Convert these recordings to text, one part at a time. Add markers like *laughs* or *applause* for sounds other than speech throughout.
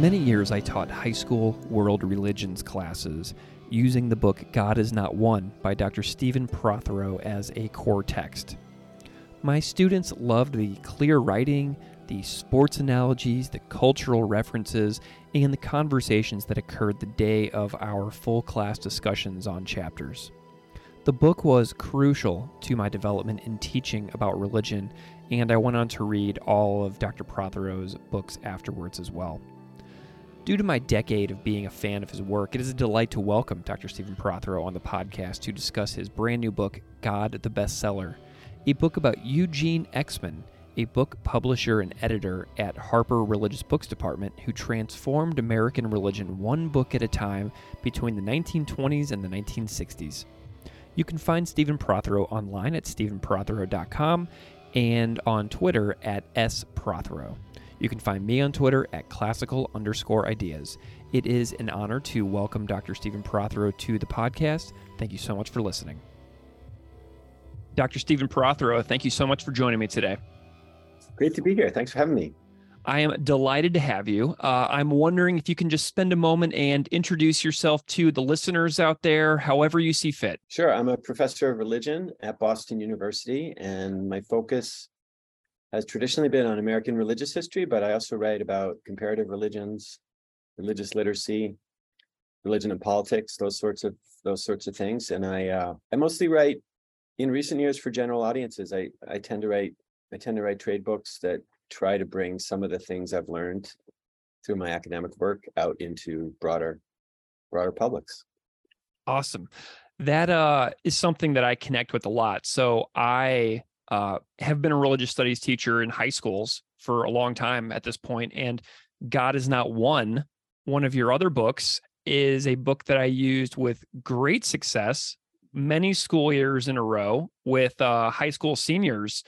Many years, I taught high school world religions classes using the book God is Not One by Dr. Stephen Prothero as a core text. My students loved the clear writing, the sports analogies, the cultural references, and the conversations that occurred the day of our full class discussions on chapters. The book was crucial to my development in teaching about religion, and I went on to read all of Dr. Prothero's books afterwards as well. Due to my decade of being a fan of his work, it is a delight to welcome Dr. Stephen Prothero on the podcast to discuss his brand new book, God the Bestseller, a book about Eugene Exman, a book publisher and editor at Harper Religious Books Department who transformed American religion one book at a time between the 1920s and the 1960s. You can find Stephen Prothero online at stephenprothero.com and on Twitter at sprothero. You can find me on Twitter at classical underscore ideas. It is an honor to welcome Dr. Stephen Prothero to the podcast. Thank you so much for listening. Dr. Stephen Prothero, thank you so much for joining me today. Great to be here. Thanks for having me. I am delighted to have you. Uh, I'm wondering if you can just spend a moment and introduce yourself to the listeners out there, however you see fit. Sure. I'm a professor of religion at Boston University, and my focus has traditionally been on American religious history, but I also write about comparative religions, religious literacy, religion and politics, those sorts of those sorts of things. And I uh, I mostly write in recent years for general audiences. I I tend to write I tend to write trade books that try to bring some of the things I've learned through my academic work out into broader broader publics. Awesome. That uh, is something that I connect with a lot. So I uh, have been a religious studies teacher in high schools for a long time at this point, and God is not one. One of your other books is a book that I used with great success many school years in a row with uh, high school seniors.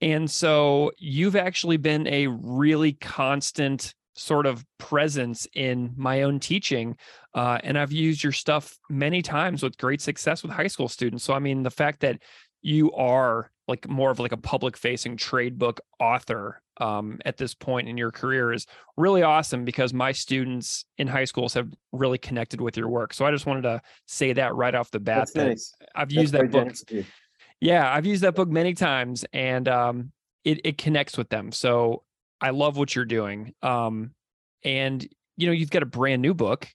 And so you've actually been a really constant sort of presence in my own teaching. Uh, and I've used your stuff many times with great success with high school students. So, I mean, the fact that you are like more of like a public facing trade book author um, at this point in your career is really awesome because my students in high schools have really connected with your work. So I just wanted to say that right off the bat. That's that nice. I've That's used that book. Yeah, I've used that book many times and um, it, it connects with them. So I love what you're doing. Um, and, you know, you've got a brand new book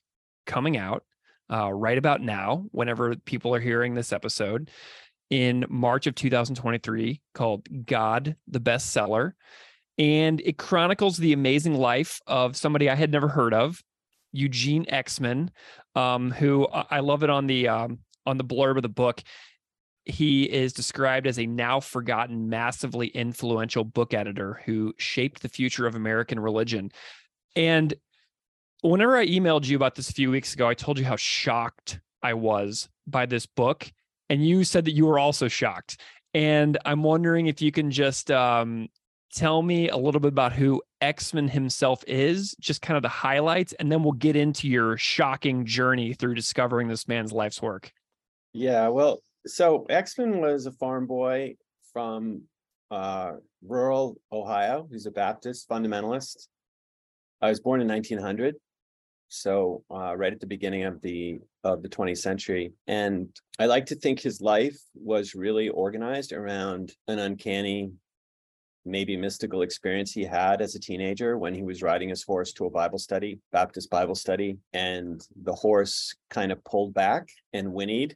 coming out uh, right about now, whenever people are hearing this episode in March of 2023 called God the Bestseller. And it chronicles the amazing life of somebody I had never heard of, Eugene Exman, um, who I love it on the um, on the blurb of the book. He is described as a now forgotten, massively influential book editor who shaped the future of American religion. And whenever I emailed you about this a few weeks ago, I told you how shocked I was by this book. And you said that you were also shocked. And I'm wondering if you can just um, tell me a little bit about who Exman himself is, just kind of the highlights, and then we'll get into your shocking journey through discovering this man's life's work. Yeah, well, so Exman was a farm boy from uh, rural Ohio. He's a Baptist fundamentalist. I was born in 1900, so uh, right at the beginning of the of the 20th century, and I like to think his life was really organized around an uncanny, maybe mystical experience he had as a teenager when he was riding his horse to a Bible study, Baptist Bible study, and the horse kind of pulled back and whinnied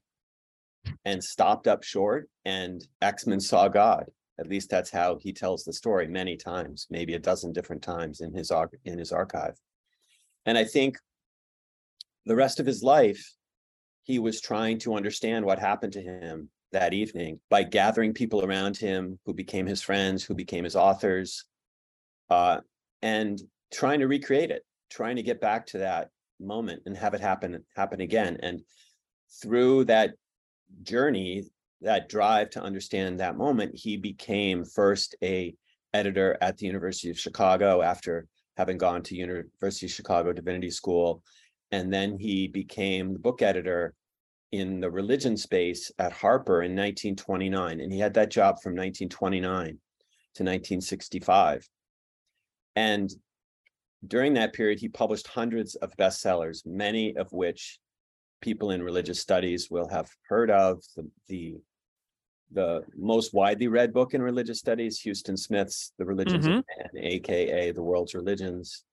and stopped up short and Exman saw God. At least that's how he tells the story many times, maybe a dozen different times in his in his archive. And I think the rest of his life, he was trying to understand what happened to him that evening by gathering people around him who became his friends, who became his authors, uh, and trying to recreate it, trying to get back to that moment and have it happen happen again. And through that journey that drive to understand that moment, he became first a editor at the University of Chicago after having gone to University of Chicago Divinity School. And then he became the book editor in the religion space at Harper in 1929. And he had that job from 1929 to 1965. And during that period, he published hundreds of bestsellers, many of which people in religious studies will have heard of. The, the, the most widely read book in religious studies, Huston Smith's The Religions Mhm. of Man, aka The World's Religions,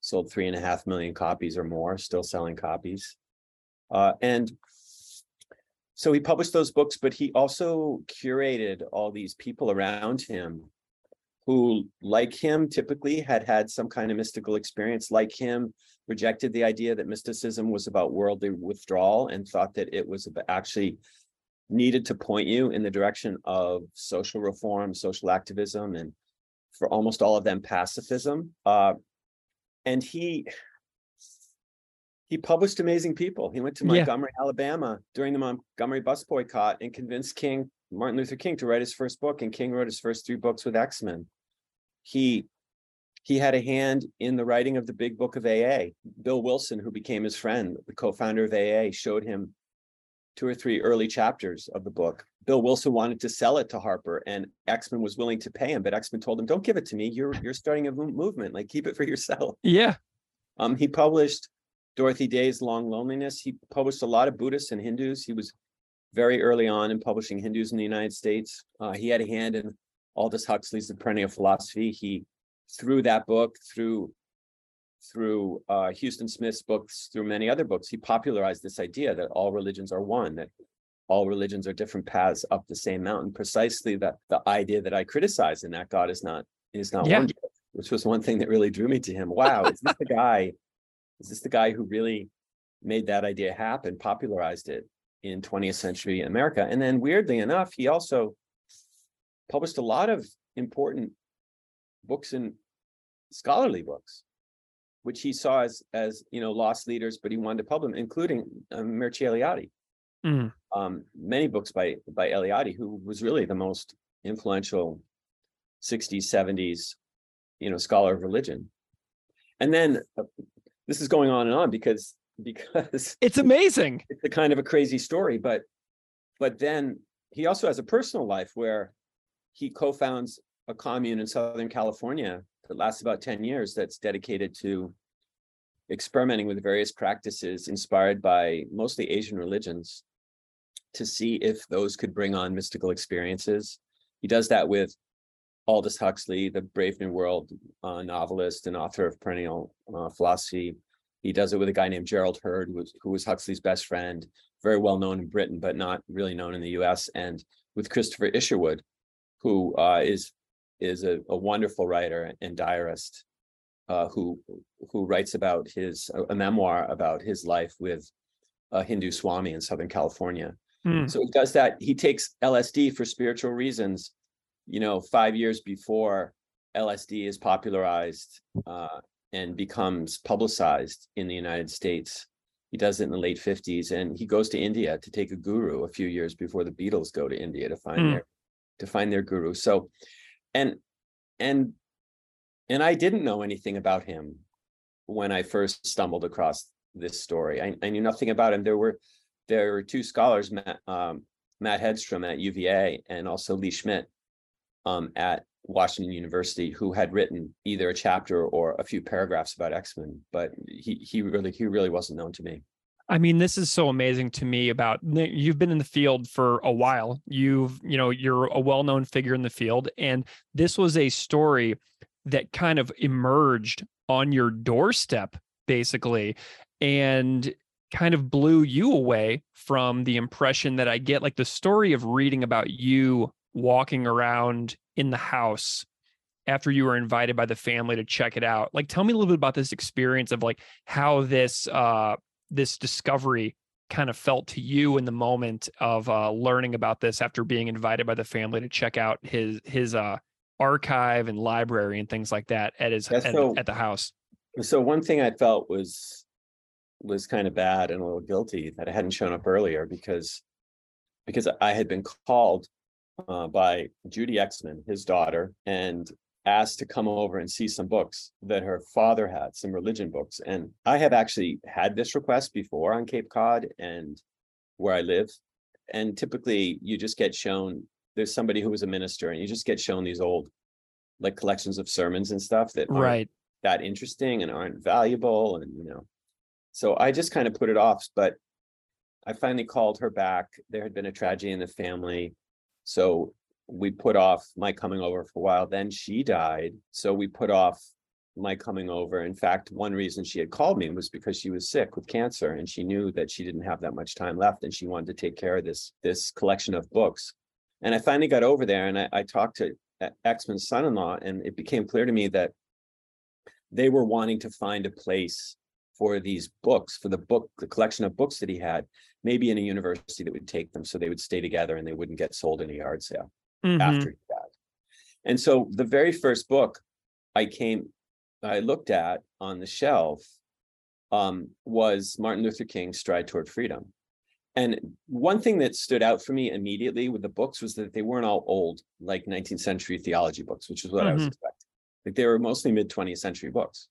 sold three and a half million copies or more, still selling copies. Uh, and so he published those books, but he also curated all these people around him who, like him, typically had had some kind of mystical experience, like him, rejected the idea that mysticism was about worldly withdrawal and thought that it was actually needed to point you in the direction of social reform, social activism, and for almost all of them, pacifism. Uh, and he he published amazing people. He went to Yeah. Montgomery, Alabama during the Montgomery bus boycott and convinced King, Martin Luther King, to write his first book. And King wrote his first three books with Exman. He he had a hand in the writing of the big book of AA. Bill Wilson, who became his friend, the co-founder of AA, showed him two or three early chapters of the book. Bill Wilson wanted to sell it to Harper, and Exman was willing to pay him, but Exman told him, "Don't give it to me. You're you're starting a movement. Like keep it for *laughs* yourself." Yeah. Um, he published Dorothy Day's Long Loneliness. He published a lot of Buddhists and Hindus. He was very early on in publishing Hindus in the United States. Uh, he had a hand in Aldous Huxley's The Perennial Philosophy. He, through that book, through through uh, Huston Smith's books, through many other books, he popularized this idea that all religions are one, that all religions are different paths up the same mountain. Precisely that the idea that I criticize in that God is not is not Yeah. one, which was one thing that really drew me to him. Wow, is this the guy? Is this the guy who really made that idea happen, popularized it in 20th century America? And then weirdly enough, he also published a lot of important books and scholarly books, which he saw as as you know loss leaders, but he wanted to publish them, including um, Mircea Eliade. Mm. Um, many books by by Eliade, who was really the most influential 60s, 70s, you know, scholar of religion. And then uh, this is going on and on because *laughs* because It's amazing. it's a kind of a crazy story, but but then he also has a personal life where he co-founds a commune in Southern California that lasts about 10 years that's dedicated to experimenting with various practices inspired by mostly Asian religions to see if those could bring on mystical experiences. He does that with Aldous Huxley, the Brave New World uh, novelist and author of Perennial uh, Philosophy. He does it with a guy named Gerald Heard, who was, who was Huxley's best friend, very well known in Britain, but not really known in the US, and with Christopher Isherwood, who uh, is is a, a wonderful writer and diarist uh, who who writes about his a memoir about his life with a Hindu Swami in Southern California. Mm. So he does that. He takes LSD for spiritual reasons, you know, five years before LSD is popularized uh, and becomes publicized in the United States. He does it in the late 50s and he goes to India to take a guru a few years before the Beatles go to India to find Hmm. their to find their guru. So and and and I didn't know anything about him when I first stumbled across this story. I, I knew nothing about him. There were there were two scholars, Matt, um, Matt Hedstrom at UVA and also Leigh Schmidt um, at Washington University, who had written either a chapter or a few paragraphs about Exman, but he he really he really wasn't known to me. I mean, this is so amazing to me about you've been in the field for a while. You've, you know, you're a well-known figure in the field and this was a story that kind of emerged on your doorstep basically and kind of blew you away from the impression that I get like the story of reading about you walking around in the house after you were invited by the family to check it out. Like tell me a little bit about this experience of like how this uh this discovery kind of felt to you in the moment of uh, learning about this after being invited by the family to check out his his uh, archive and library and things like that at his at, so- at the house. So one thing I felt was was kind of bad and a little guilty that I hadn't shown up earlier because because I had been called uh, by Judy Exman, his daughter, and asked to come over and see some books that her father had, some religion books. And I have actually had this request before on Cape Cod and where I live. And typically you just get shown, there's somebody who was a minister and you just get shown these old like collections of sermons and stuff that aren't Right. that interesting and aren't valuable and you know. So I just kind of put it off, but I finally called her back. There had been a tragedy in the family. So we put off my coming over for a while. Then she died. So we put off my coming over. In fact, one reason she had called me was because she was sick with cancer and she knew that she didn't have that much time left and she wanted to take care of this this collection of books. And I finally got over there and I, I talked to Exman's son-in-law and it became clear to me that they were wanting to find a place for these books, for the book, the collection of books that he had, maybe in a university that would take them so they would stay together and they wouldn't get sold in a yard sale Mhm. after he died. And so the very first book I came, I looked at on the shelf um, was Martin Luther King's Stride Toward Freedom. And one thing that stood out for me immediately with the books was that they weren't all old, like 19th century theology books, which is what I was Mhm. expecting. Like they were mostly mid 20th century books.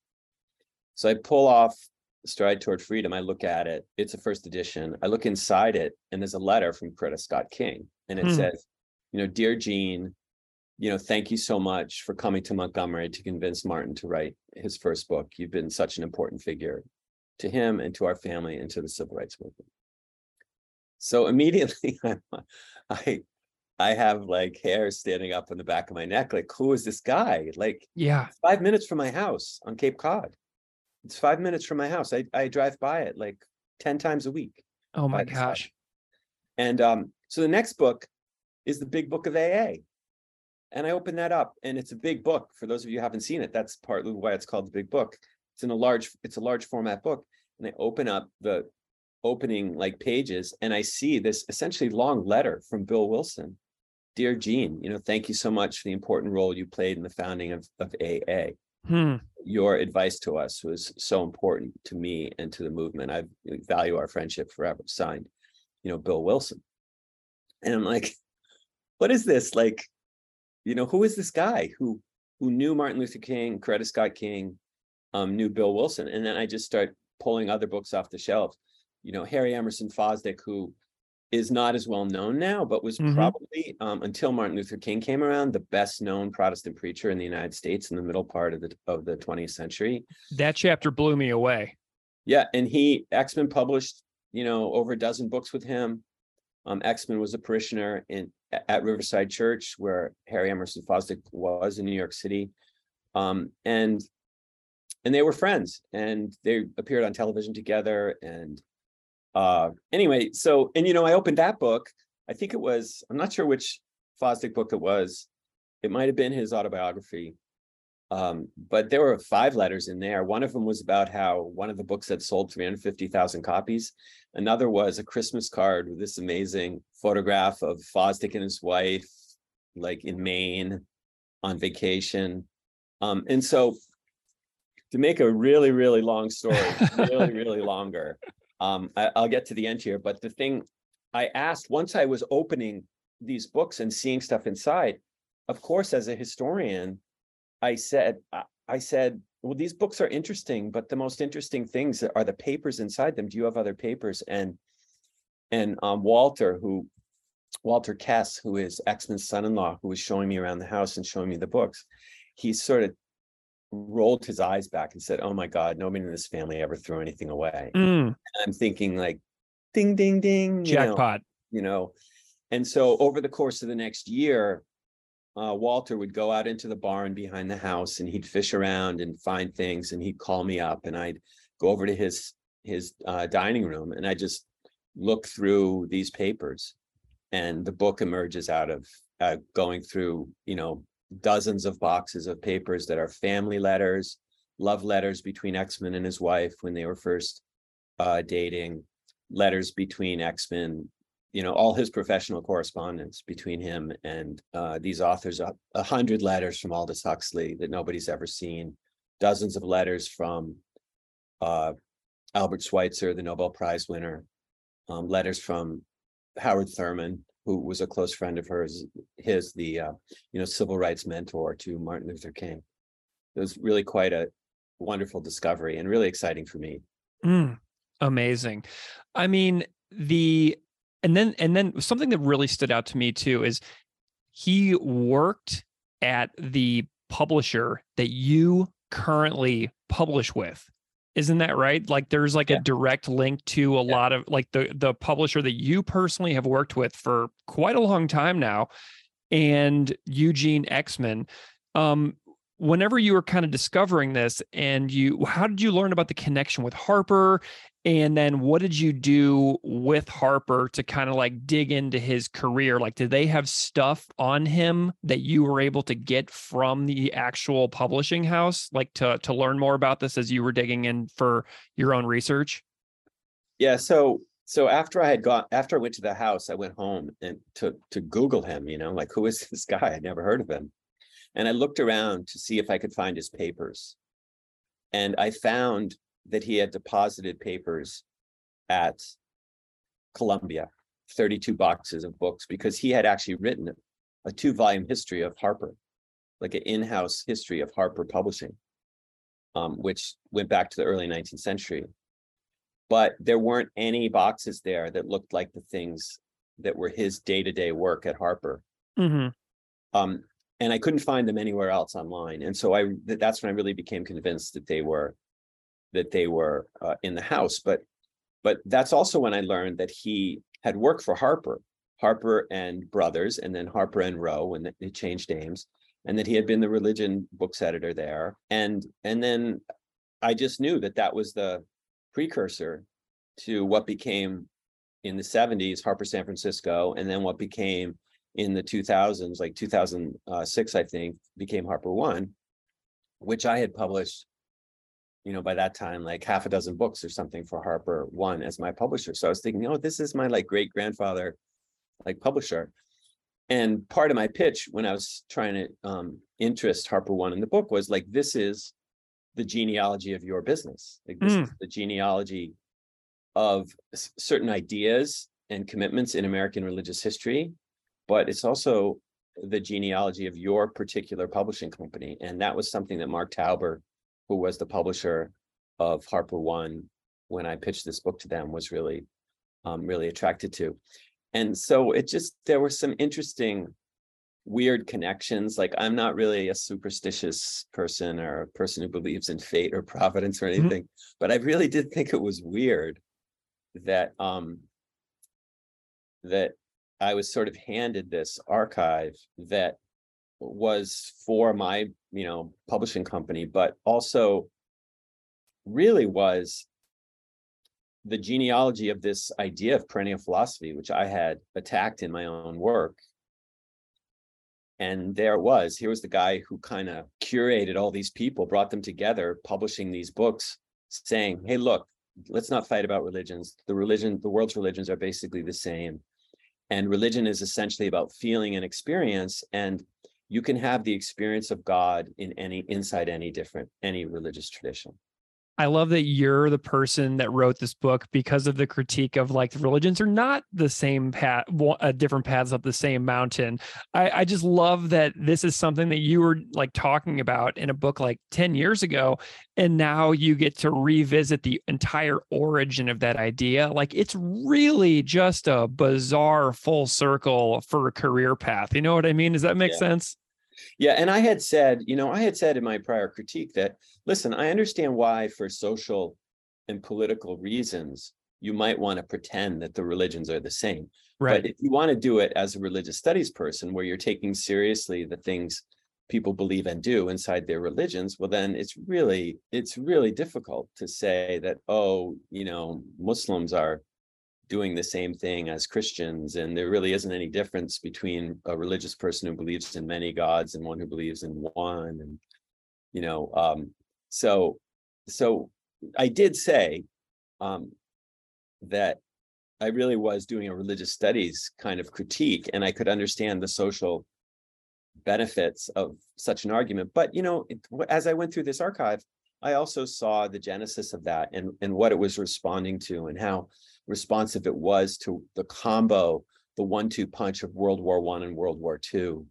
So I pull off Stride Toward Freedom. I look at it. It's a first edition. I look inside it, and there's a letter from Coretta Scott King, and it Hmm. says, "You know, dear Gene, you know, thank you so much for coming to Montgomery to convince Martin to write his first book. You've been such an important figure to him and to our family and to the civil rights movement." So immediately, *laughs* I'm, I, I have like hair standing up on the back of my neck. Like, who is this guy? Like, Yeah. five minutes from my house on Cape Cod. It's five minutes from my house. I, I drive by it like 10 times a week. Oh my the side. gosh. And um, so the next book is the big book of AA. And I open that up and it's a big book. For those of you who haven't seen it, that's partly why it's called the big book. It's in a large, it's a large format book. And I open up the opening like pages and I see this essentially long letter from Bill Wilson. Dear Gene, you know, thank you so much for the important role you played in the founding of, of AA Hmm. your advice to us was so important to me and to the movement. I value our friendship forever. Signed, you know, Bill Wilson. And I'm like, what is this? Like, you know, who is this guy who who knew Martin Luther King, Coretta Scott King, um, knew Bill Wilson? And then I just start pulling other books off the shelf. You know, Harry Emerson Fosdick, who is not as well known now, but was Mhm. probably um, until Martin Luther King came around, the best known Protestant preacher in the United States in the middle part of the of the 20th century. That chapter blew me away. Yeah, and he Exman published, you know, over a dozen books with him. Um, Exman was a parishioner in at Riverside Church, where Harry Emerson Fosdick was in New York City, um, and and they were friends, and they appeared on television together. And uh, anyway, so and you know, I opened that book. I think it was I'm not sure which Fosdick book it was. It might have been his autobiography. Um, but there were five letters in there. One of them was about how one of the books had sold 350,000 copies. Another was a Christmas card with this amazing photograph of Fosdick and his wife, like in Maine on vacation. Um, and so to make a really, really long story, really, *laughs* really longer, um, I, I'll get to the end here. But the thing I asked once I was opening these books and seeing stuff inside, of course, as a historian, I said, I- I said, well, these books are interesting, but the most interesting things are the papers inside them. Do you have other papers? And and um, Walter, who Walter Kess, who is Exman's son-in-law, who was showing me around the house and showing me the books, he sort of rolled his eyes back and said, "Oh my God, nobody in this family ever threw anything away." Mm, And I'm thinking like, ding, ding, ding, you know, jackpot. you know. And so over the course of the next year, uh, Walter would go out into the barn behind the house and he'd fish around and find things and he'd call me up and I'd go over to his his uh, dining room and I just look through these papers and the book emerges out of uh, going through you know dozens of boxes of papers that are family letters, love letters between Exman and his wife when they were first uh, dating, letters between Exman you know, all his professional correspondence between him and uh, these authors, a, hundred letters from Aldous Huxley that nobody's ever seen, dozens of letters from uh, Albert Schweitzer, the Nobel Prize winner, um, letters from Howard Thurman, who was a close friend of hers, his, the, uh, you know, civil rights mentor to Martin Luther King. It was really quite a wonderful discovery and really exciting for me. Mm, amazing. I mean, the and then and then something that really stood out to me too is he worked at the publisher that you currently publish with. Isn't that right? Like there's like Yeah. a direct link to a Yeah. lot of like the the publisher that you personally have worked with for quite a long time now and Eugene Exman. Um whenever you were kind of discovering this and you how did you learn about the connection with Harper and then what did you do with Harper to kind of like dig into his career? Like, did they have stuff on him that you were able to get from the actual publishing house, like to to learn more about this as you were digging in for your own research? Yeah, so so after I had got after I went to the house, I went home and to to Google him, you know, like who is this guy? I'd never heard of him. And I looked around to see if I could find his papers. And I found that he had deposited papers at Columbia, 32 boxes of books, because he had actually written a two-volume history of Harper, like an in-house history of Harper Publishing, um, which went back to the early 19th century but there weren't any boxes there that looked like the things that were his day-to-day work at Harper. Mm-hmm. Um, and I couldn't find them anywhere else online. And so I that's when I really became convinced that they were that they were uh, in the house. But but that's also when I learned that he had worked for Harper, Harper and Brothers, and then Harper and Row when they- changed names, and that he had been the religion books editor there. And and then I just knew that that was the precursor to what became in the 70s Harper San Francisco, and then what became in the 2000s, like 2006, I think, became Harper One, which I had published, you know, by that time, like half a dozen books or something for Harper One as my publisher. So I was thinking, oh, this is my like great grandfather, like publisher. And part of my pitch when I was trying to um, interest Harper One in the book was like, this is the genealogy of your business. Like this Mm. is the genealogy of s- certain ideas and commitments in American religious history, but it's also the genealogy of your particular publishing company. And that was something that Mark Tauber, who was the publisher of Harper One, when I pitched this book to them, was really, um, really attracted to. And so it just there were some interesting weird connections. Like I'm not really a superstitious person or a person who believes in fate or *laughs* providence or Mhm. anything, but I really did think it was weird that um that I was sort of handed this archive that was for my, you know, publishing company, but also really was the genealogy of this idea of perennial philosophy, which I had attacked in my own work. And there it was. Here was the guy who kind of curated all these people, brought them together, publishing these books, saying, mm-hmm. hey, look, let's not fight about religions. The religion, the world's religions are basically the same. And religion is essentially about feeling and experience. And you can have the experience of God in any inside any different, any religious tradition. I love that you're the person that wrote this book because of the critique of like the religions are not the same path, uh, different paths up the same mountain. I, I just love that this is something that you were like talking about in a book like 10 years ago. And now you get to revisit the entire origin of that idea. Like it's really just a bizarre full circle for a career path. You know what I mean? Does that make Yeah. sense? Yeah, and I had said, you know, I had said in my prior critique that, listen, I understand why for social and political reasons, you might want to pretend that the religions are the same. Right. But if you want to do it as a religious studies person, where you're taking seriously the things people believe and do inside their religions, well, then it's really, it's really difficult to say that, oh, you know, Muslims are doing the same thing as Christians, and there really isn't any difference between a religious person who believes in many gods and one who believes in one, and you know, um, so so I did say um, that I really was doing a religious studies kind of critique, and I could understand the social benefits of such an argument. But you know, it, as I went through this archive, I also saw the genesis of that and and what it was responding to, and how responsive it was to the combo the one-two punch of World War One and World War Two,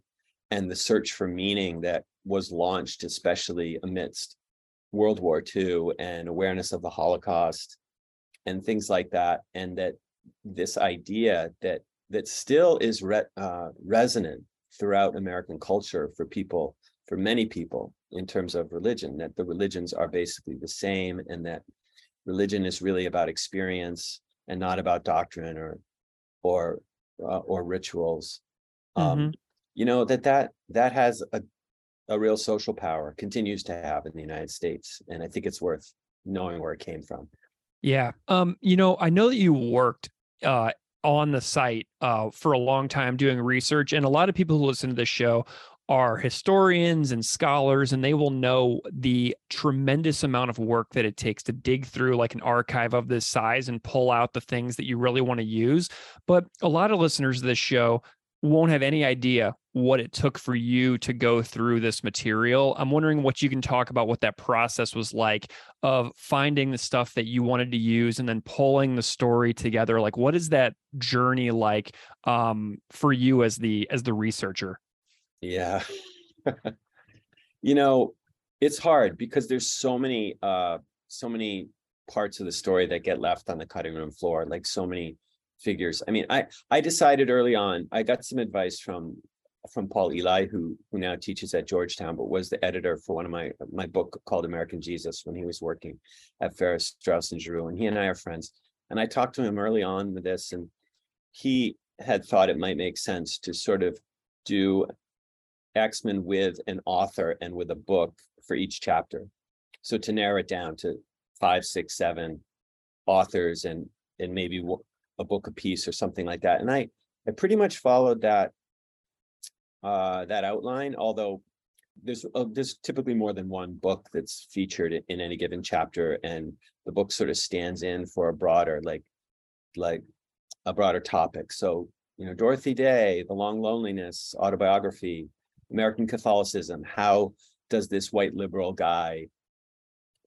and the search for meaning that was launched, especially amidst World War II and awareness of the Holocaust and things like that, and that this idea that that still is re, uh, resonant throughout American culture for people, for many people, in terms of religion, that the religions are basically the same, and that religion is really about experience and not about doctrine or or uh, or rituals. Um, Mhm. You know that that that has a a real social power, continues to have in the United States, and I think it's worth knowing where it came from. Yeah. Um, you know, I know that you worked uh on the site uh for a long time doing research, and a lot of people who listen to this show are historians and scholars, and they will know the tremendous amount of work that it takes to dig through like an archive of this size and pull out the things that you really want to use. But a lot of listeners of this show won't have any idea what it took for you to go through this material. I'm wondering what you can talk about what that process was like of finding the stuff that you wanted to use and then pulling the story together. Like what is that journey like um for you as the as the researcher? Yeah. *laughs* You know, it's hard because there's so many uh so many parts of the story that get left on the cutting room floor, like so many figures. I mean, I I decided early on, I got some advice from from Paul Elie, who who now teaches at Georgetown, but was the editor for one of my my book called American Jesus when he was working at Farrar Straus and Giroux, and he and I are friends. And I talked to him early on with this, and he had thought it might make sense to sort of do Exman with an author and with a book for each chapter. So to narrow it down to five, six, seven authors and and maybe a book a piece or something like that. And I I pretty much followed that uh that outline, although there's uh, there's typically more than one book that's featured in any given chapter and the book sort of stands in for a broader like like a broader topic. So, you know, Dorothy Day, The Long Loneliness, autobiography, American Catholicism, how does this white liberal guy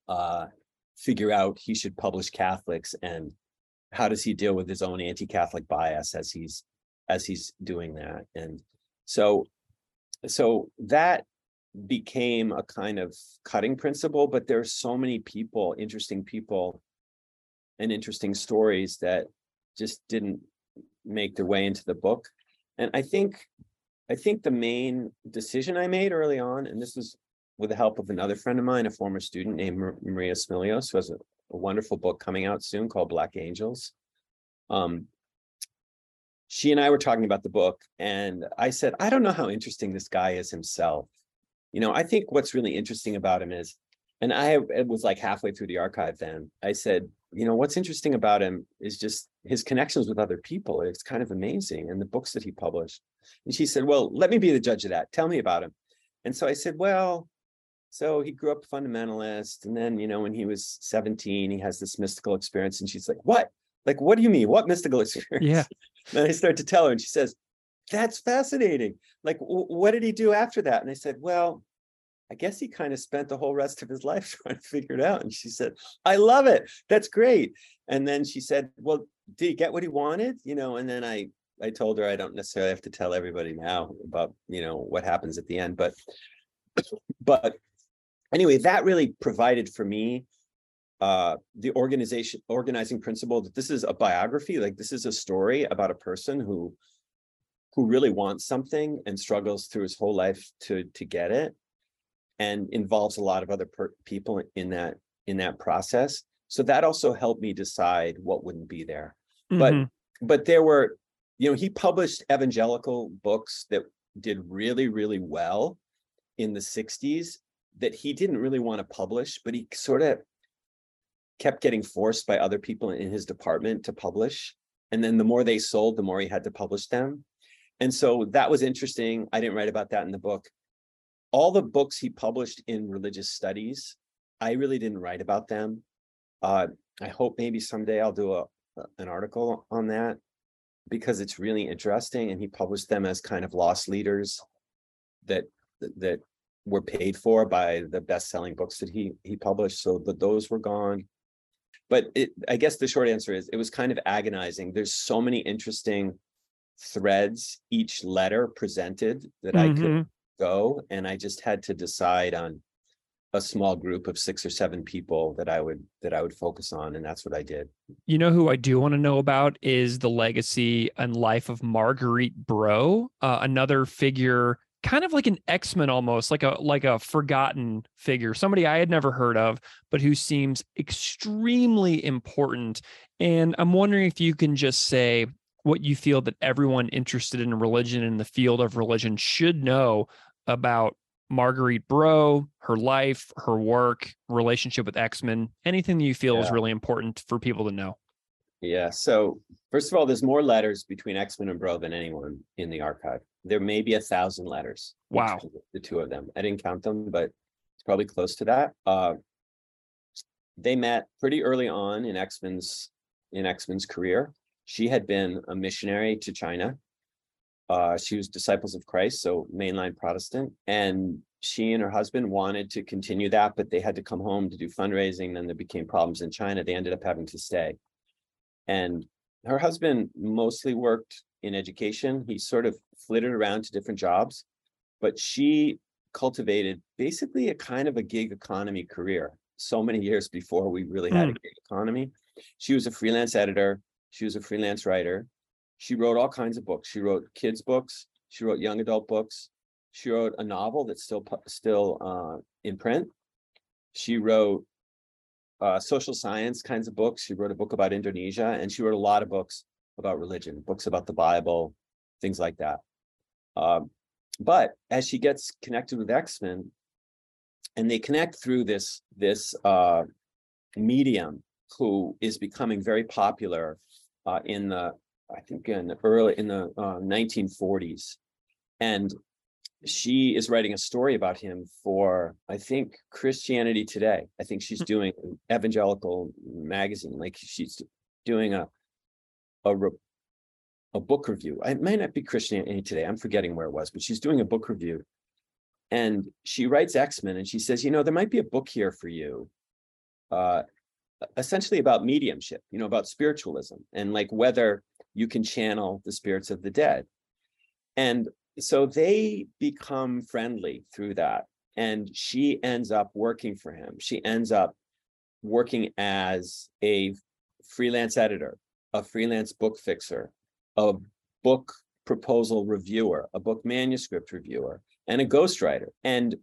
uh figure out he should publish Catholics and how does he deal with his own anti-Catholic bias as he's as he's doing that? And so so that became a kind of cutting principle, but there's so many people, interesting people and interesting stories that just didn't make their way into the book. And I think I think the main decision I made early on, and this was with the help of another friend of mine, a former student named Maria Smilios, who has a, a wonderful book coming out soon called Black Angels. Um, she and I were talking about the book, and I said, I don't know how interesting this guy is himself. You know, I think what's really interesting about him is, and I it was like halfway through the archive then. I said, you know, what's interesting about him is just his connections with other people. It's kind of amazing, and the books that he published. And she said, Well, let me be the judge of that. Tell me about him. And so I said, Well, so he grew up fundamentalist. And then, you know, when he was 17, he has this mystical experience. And she's like, What? Like, what do you mean? What mystical *laughs* experience? Yeah. Then I start to tell her, and she says, That's fascinating. Like, what did he do after that? And I said, Well, I guess he kind of spent the whole rest of his *laughs* life trying to figure it out. And she said, I love it. That's great. And then she said, Well, did he get what he wanted? You know, and then I I told her I don't necessarily have to tell everybody now about, you know, what happens at the end, but *coughs* but anyway, that really provided for me uh the organization organizing principle that this is a biography, like this is a story about a person who who really wants something and struggles through his whole life to to get it and involves a lot of other per- people in that in that process. So that also helped me decide what wouldn't be there. But Mhm. but there were you know he published evangelical books that did really really well in the 60s that he didn't really want to publish but he sort of kept getting forced by other people in his department to publish. And then the more they sold the more he had to publish them. And so that was interesting. I didn't write about that in the book all the books he published in religious studies i really didn't write about them. Uh, i hope maybe someday i'll do a an article on that because it's really interesting and he published them as kind of loss leaders that that were paid for by the best-selling books that he he published so that those were gone. But it i guess the short answer is it was kind of agonizing. There's so many interesting threads each letter presented that I could Mhm. Go, and I just had to decide on a small group of six or seven people that I would that I would focus on, and that's what I did. You know who I do want to know about is the legacy and life of Marguerite Bro, uh, another figure, kind of like an Exman almost, like a like a forgotten figure, somebody I had never heard of, but who seems extremely important. And I'm wondering if you can just say what you feel that everyone interested in religion in the field of religion should know about Marguerite Bro, her life, her work, relationship with Exman, anything that you feel is really important for people to know. Yeah. So first of all, there's more letters between Exman and Bro than anyone in the archive. There may be a thousand letters. Wow. The two of them. I didn't count them, but it's probably close to that. Uh, they met pretty early on in Exman's in Exman's career. She had been a missionary to China. Uh, she was Disciples of Christ, so mainline Protestant, and she and her husband wanted to continue that, but they had to come home to do fundraising. Then there became problems in China. They ended up having to stay. And her husband mostly worked in education. He sort of flitted around to different jobs, but she cultivated basically a kind of a gig economy career so many *laughs* years before we really had a gig economy. She was a freelance editor, she was a freelance writer. She wrote all kinds of books. She wrote kids' books, she wrote young adult books. She wrote a novel that's still still uh, in print. She wrote uh, social science kinds of books. She wrote a book about Indonesia, and she wrote a lot of books about religion, books about the Bible, things like that. Um, but as she gets connected with Exman, and they connect through this this uh, medium, who is becoming very popular uh, in the I think in the early in the uh, 1940s, and she is writing a story about him for I think Christianity Today. I think she's doing an evangelical magazine, like she's doing a a re- a book review. It may not be Christianity Today. I'm forgetting where it was, but she's doing a book review, and she writes Exman, and she says, you know, there might be a book here for you, uh, essentially about mediumship, you know, about spiritualism, and like whether you can channel the spirits of the dead, and so they become friendly through that and she ends up working for him. She ends up working as a freelance editor a freelance book fixer a book proposal reviewer a book manuscript reviewer and a ghostwriter. And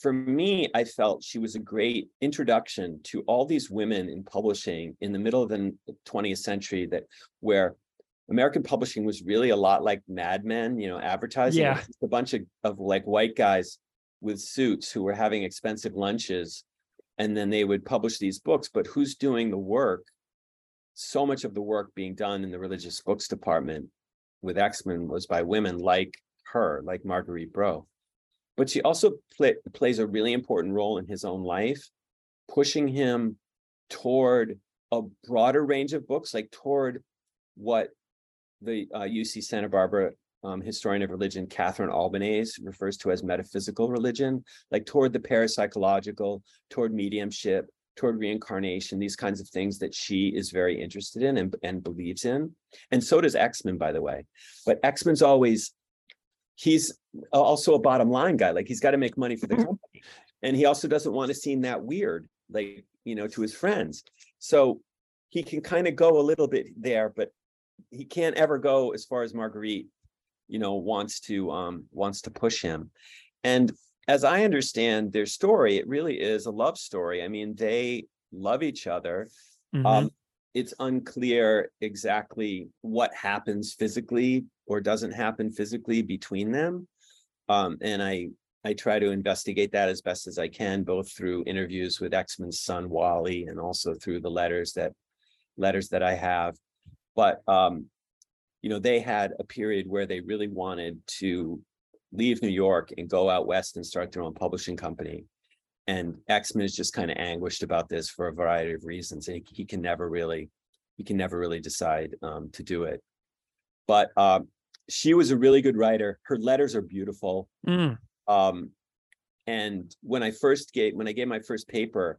for me i felt she was a great introduction to all these women in publishing in the middle of the 20th century that where American publishing was really a lot like Mad Men, you know, advertising. Yeah. A bunch of, of like white guys with suits who were having expensive lunches. And then they would publish these books, but who's doing the work? So much of the work being done in the religious books department with Exman was by women like her, like Marguerite Bro. But she also play, plays a really important role in his own life, pushing him toward a broader range of books, like toward what the uh, UC Santa Barbara um, historian of religion, Catherine Albanese, refers to as metaphysical religion, like toward the parapsychological, toward mediumship, toward reincarnation, these kinds of things that she is very interested in and, and believes in. And so does Exman, by the way. But Exman's always, he's also a bottom line guy. Like he's got to make money for the Mhm. company. And he also doesn't want to seem that weird, like, you know, to his friends. So he can kind of go a little bit there, but he can't ever go as far as Marguerite, you know, wants to um wants to push him. And as I understand their story, it really is a love story. I mean, they love each other. Mhm. Um, it's unclear exactly what happens physically or doesn't happen physically between them. Um, and I I try to investigate that as best as I can, both through interviews with Exman's son Wally and also through the letters that letters that I have. But um, you know, they had a period where they really wanted to leave New York and go out west and start their own publishing company. And Exman is just kind of anguished about this for a variety of reasons. And he, he can never really, he can never really decide um, to do it. But um, she was a really good writer. Her letters are beautiful. Mm. Um, and when I first gave, when I gave my first paper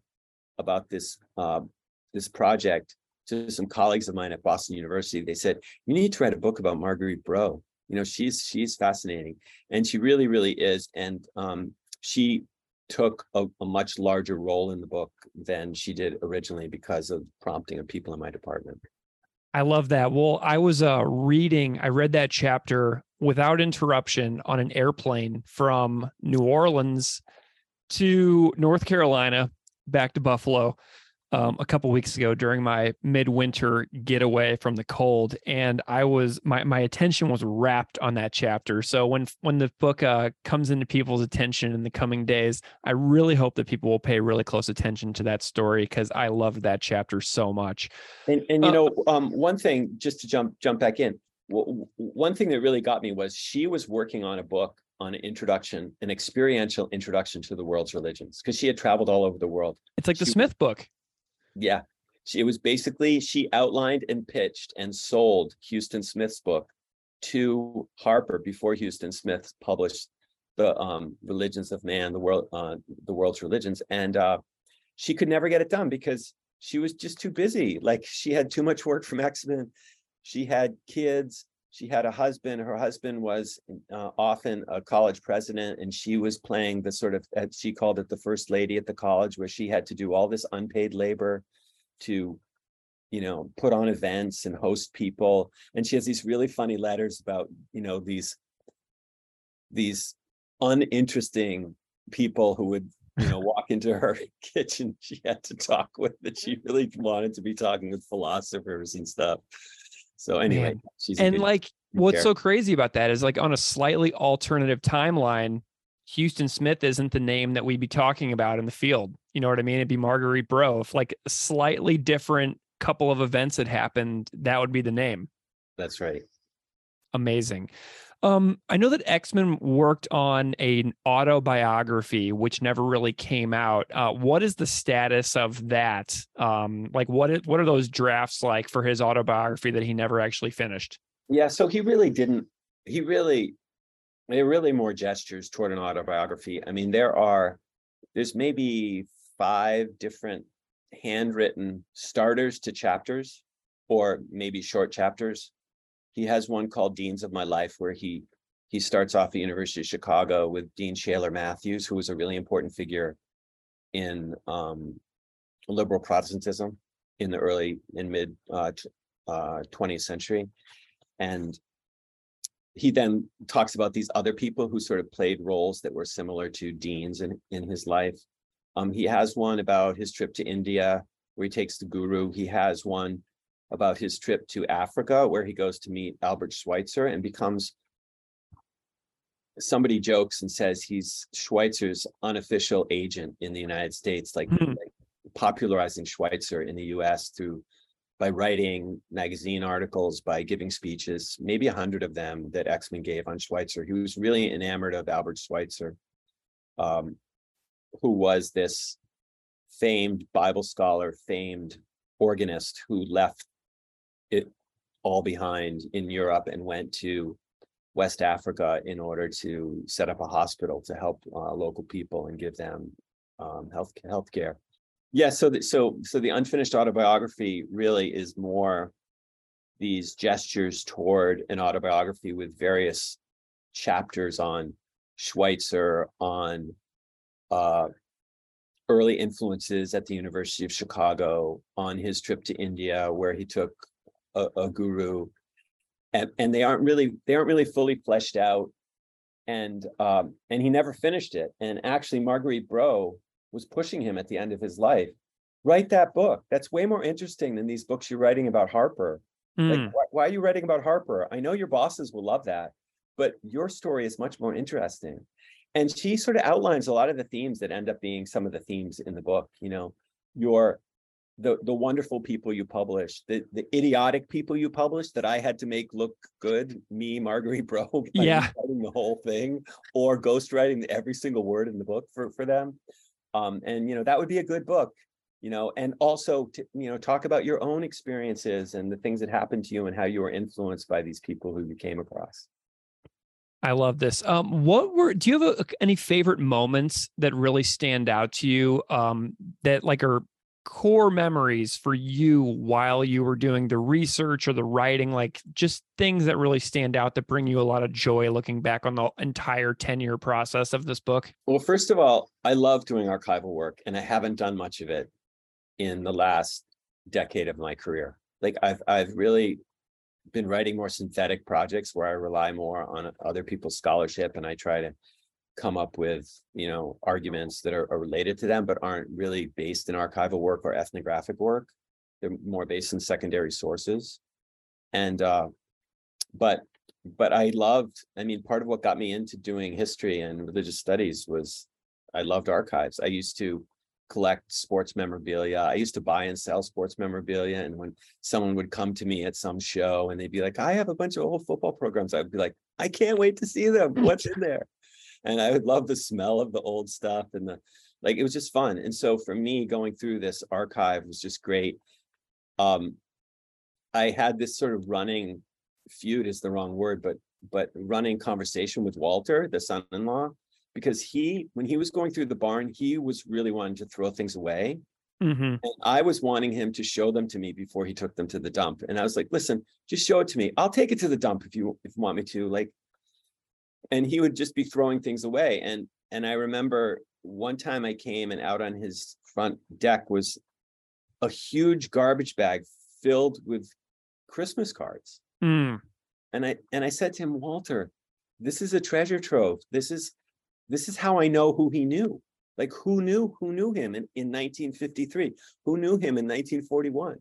about this, um, this project, to some colleagues of mine at Boston University. They said, you need to write a book about Marguerite Bro. You know, she's she's fascinating. And she really, really is. And um, she took a, a much larger role in the book than she did originally because of prompting of people in my department. I love that. Well, I was uh, reading, I read that chapter without interruption on an airplane from New Orleans to North Carolina back to Buffalo um, a couple weeks ago during my midwinter getaway from the cold, and I was my my attention was wrapped on that chapter. So when when the book uh, comes into people's attention in the coming days, I really hope that people will pay really close attention to that story because I loved that chapter so much. And and you uh, know, um, one thing just to jump jump back in, one thing that really got me was she was working on a book on an introduction, an experiential introduction to the world's religions, because she had traveled all over the world. It's like the Smith book. Yeah. She, it was basically she outlined and pitched and sold Huston Smith's book to Harper before Huston Smith published the um, religions of man, the world, uh, the world's religions, and uh, she could never get it done because she was just too busy. Like she had too much work from Exman, She had kids. She had a husband. Her husband was uh, often a college president, and she was playing the sort of, she called it the first lady at the college, where she had to do all this unpaid labor to, you know, put on events and host people. And she has these really funny letters about, you know, these these uninteresting people who would you know walk into her *laughs* kitchen she had to talk with that she really wanted to be talking with philosophers and stuff so anyway, Man. she's and like what's so crazy about that is like on a slightly alternative timeline, Huston Smith isn't the name that we'd be talking about in the field. You know what I mean? It'd be Marguerite Bro. If like a slightly different couple of events had happened, that would be the name. That's right. Amazing. Um, I know that Exman worked on an autobiography which never really came out. Uh, what is the status of that? Um, like what is, what are those drafts like for his autobiography that he never actually finished? Yeah, so he really didn't. He really, they're really more gestures toward an autobiography. I mean, there are, there's maybe five different handwritten starters to chapters, or maybe short chapters he has one called Deans of My Life, where he he starts off at the University of Chicago with Dean Shailer Mathews, who was a really important figure in um, liberal Protestantism in the early and mid uh, uh, 20th century. And he then talks about these other people who sort of played roles that were similar to Dean's in, in his life. Um, he has one about his trip to India, where he takes the guru. He has one about his trip to Africa, where he goes to meet Albert Schweitzer and becomes somebody jokes and says he's Schweitzer's unofficial agent in the United States, like, mm-hmm. like popularizing Schweitzer in the US through by writing magazine articles, by giving speeches, maybe a hundred of them that Exman gave on Schweitzer. He was really enamored of Albert Schweitzer, um, who was this famed Bible scholar, famed organist who left it all behind in Europe and went to West Africa in order to set up a hospital to help uh, local people and give them um, health health care. Yeah, so the, so so the unfinished autobiography really is more these gestures toward an autobiography with various chapters on Schweitzer, on uh, early influences at the University of Chicago, on his trip to India, where he took a, a guru. And, and they aren't really they aren't really fully fleshed out. And um and he never finished it. And actually marguerite Bro was pushing him at the end of his life. Write that book. That's way more interesting than these books you're writing about harper. Mm. like hmm. why, why are you writing about harper? I know your bosses will love that but your story is much more interesting. And she sort of outlines a lot of the themes that end up being some of the themes in the book you know? Your the the wonderful people you publish, the the idiotic people you publish that I had to make look good, me, Marguerite *laughs* Bro, yeah, writing the whole thing, or ghostwriting every single word in the book for for them. Um, and you know that would be a good book, you know, and also to, you know talk about your own experiences and the things that happened to you and how you were influenced by these people who you came across. I love this. Um, what were do you have a, any favorite moments that really stand out to you um, that like are core memories for you while you were doing the research or the writing like just things that really stand out that bring you a lot of joy looking back on the entire 10 year process of this book? Well first of all i love doing archival work and i haven't done much of it in the last decade of my career. Like i've i've really been writing more synthetic projects where i rely more on other people's scholarship and i try to come up with you know arguments that are, are, related to them but aren't really based in archival work or ethnographic work. They're more based in secondary sources. And uh but but i loved i mean part of what got me into doing history and religious studies was i loved archives. I used to collect sports memorabilia. I used to buy and sell sports memorabilia and when someone would come to me at some show and they'd be like i have a bunch of old football programs i'd be like i can't wait to see them. *laughs* What's in there and I would love the smell of the old stuff and the like it was just fun. And so for me going through this archive was just great. Um I had this sort of running feud is the wrong word, but but running conversation with Walter, the son-in-law, because he when he was going through the barn, he was really wanting to throw things away. Mm-hmm. And I was wanting him to show them to me before he took them to the dump. And I was like, listen, just show it to me. I'll take it to the dump if you if you want me to. Like, and he would just be throwing things away and and i remember one time i came and out on his front deck was a huge garbage bag filled with christmas cards. Mm. and i and i said to him walter this is a treasure trove. This is this is how i know who he knew. Like who knew who knew him in, in 1953 who knew him in 1941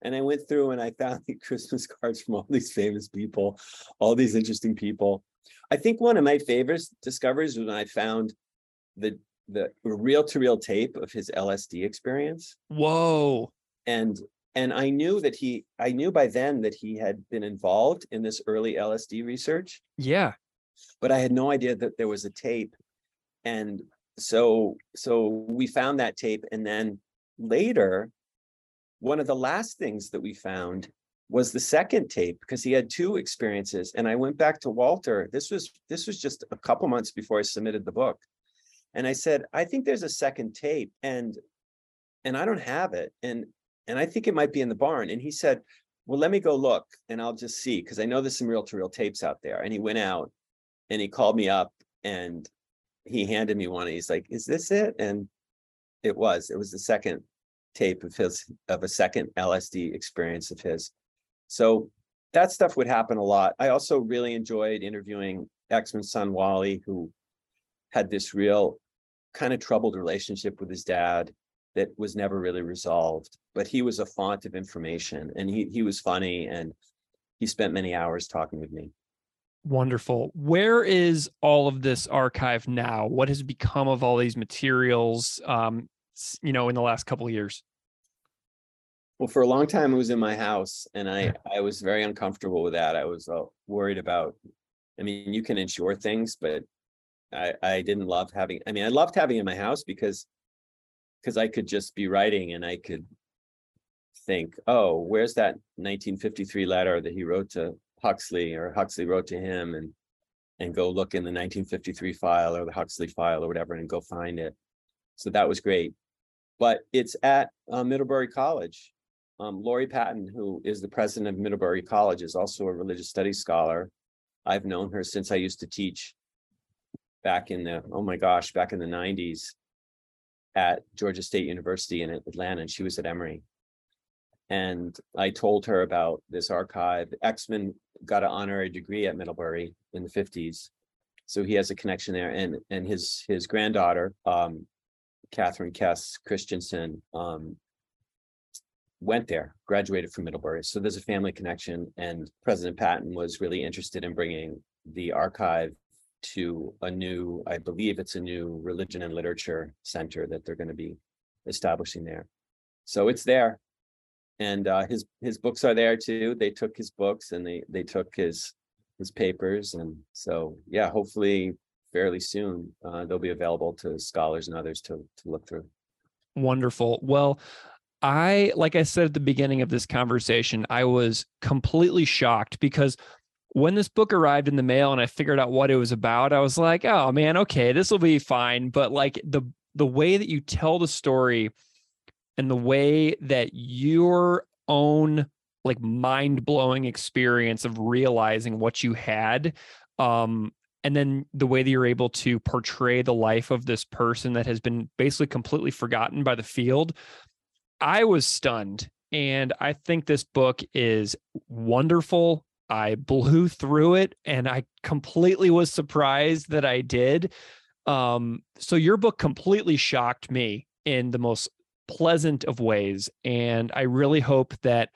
and i went through and i found *laughs* the christmas cards from all these famous people all these interesting people I think one of my favorite discoveries was when I found the the reel to reel tape of his LSD experience. Whoa. And and I knew that he I knew by then that he had been involved in this early LSD research. Yeah. But I had no idea that there was a tape. And so so we found that tape and then later one of the last things that we found was the second tape because he had two experiences and i went back to walter. This was this was just a couple months before i submitted the book. And i said i think there's a second tape and and i don't have it and and i think it might be in the barn and he said well let me go look and i'll just see because i know there's some reel to reel tapes out there and he went out and he called me up and he handed me one and he's like is this it? And it was it was the second tape of his of a second lsd experience of his so that stuff would happen a lot. I also really enjoyed interviewing Exman's son Wally, who had this real kind of troubled relationship with his dad that was never really resolved. But he was a font of information and he he was funny and he spent many hours talking with me. Wonderful. Where is all of this archive now? What has become of all these materials um, you know, in the last couple of years? Well, for a long time, it was in my house, and I I was very uncomfortable with that. I was uh, worried about. I mean, you can insure things, but I I didn't love having. I mean, I loved having it in my house because because I could just be writing and I could think, oh, where's that 1953 letter that he wrote to Huxley or Huxley wrote to him, and and go look in the 1953 file or the Huxley file or whatever, and go find it. So that was great. But it's at uh, Middlebury College, um, Laurie Patton, who is the president of Middlebury College, is also a religious studies scholar. I've known her since I used to teach back in the, oh my gosh, back in the 90s at Georgia State University in Atlanta, and she was at Emory. And I told her about this archive. Exman got an honorary degree at Middlebury in the 50s. So he has a connection there. And and his his granddaughter, um, Catherine Kess Christensen, um, went there, graduated from Middlebury. So there's a family connection. And President Patton was really interested in bringing the archive to a new, I believe it's a new religion and literature center that they're going to be establishing there. So it's there. And uh, his his books are there too. They took his books and they they took his his papers. And so yeah, hopefully fairly soon uh, they'll be available to scholars and others to to look through. Wonderful. Well, I, like I said at the beginning of this conversation, I was completely shocked because when this book arrived in the mail and I figured out what it was about, I was like, oh man, okay, this will be fine. But like the the way that you tell the story and the way that your own like mind-blowing experience of realizing what you had um and then the way that you're able to portray the life of this person that has been basically completely forgotten by the field i was stunned and i think this book is wonderful. I blew through it and i completely was surprised that i did. Um so your book completely shocked me in the most pleasant of ways and i really hope that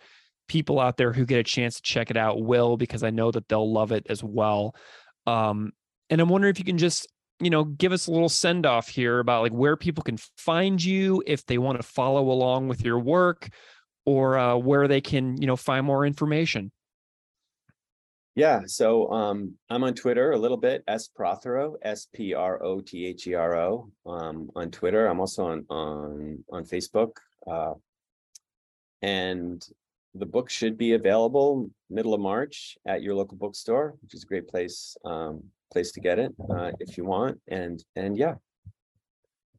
people out there who get a chance to check it out will because i know that they'll love it as well. Um, and I'm wondering if you can just, you know, give us a little send off here about like where people can find you if they want to follow along with your work or uh, where they can, you know, find more information. Yeah, so um, I'm on Twitter a little bit, S Prothero, S P R O T H E R O, um, on Twitter. I'm also on on on Facebook, uh, and the book should be available middle of March at your local bookstore, which is a great place um, place to get it uh, if you want. And and yeah.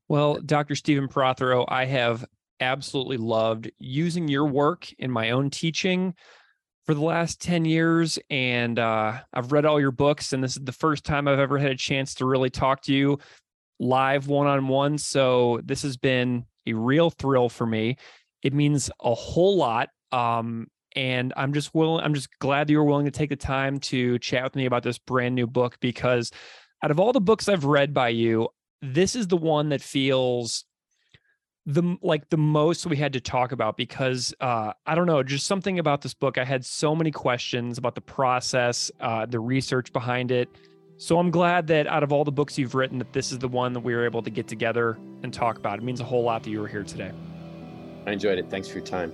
Well, Dr. Stephen Prothero, I have absolutely loved using your work in my own teaching for the last 10 years. And uh, I've read all your books, and this is the first time I've ever had a chance to really talk to you live one on one. So this has been a real thrill for me. It means a whole lot um, and I'm just willing, I'm just glad that you were willing to take the time to chat with me about this brand new book because out of all the books I've read by you, this is the one that feels the like the most we had to talk about because uh, I don't know, just something about this book. I had so many questions about the process, uh, the research behind it. So I'm glad that out of all the books you've written, that this is the one that we were able to get together and talk about. It means a whole lot that you were here today. I enjoyed it. Thanks for your time.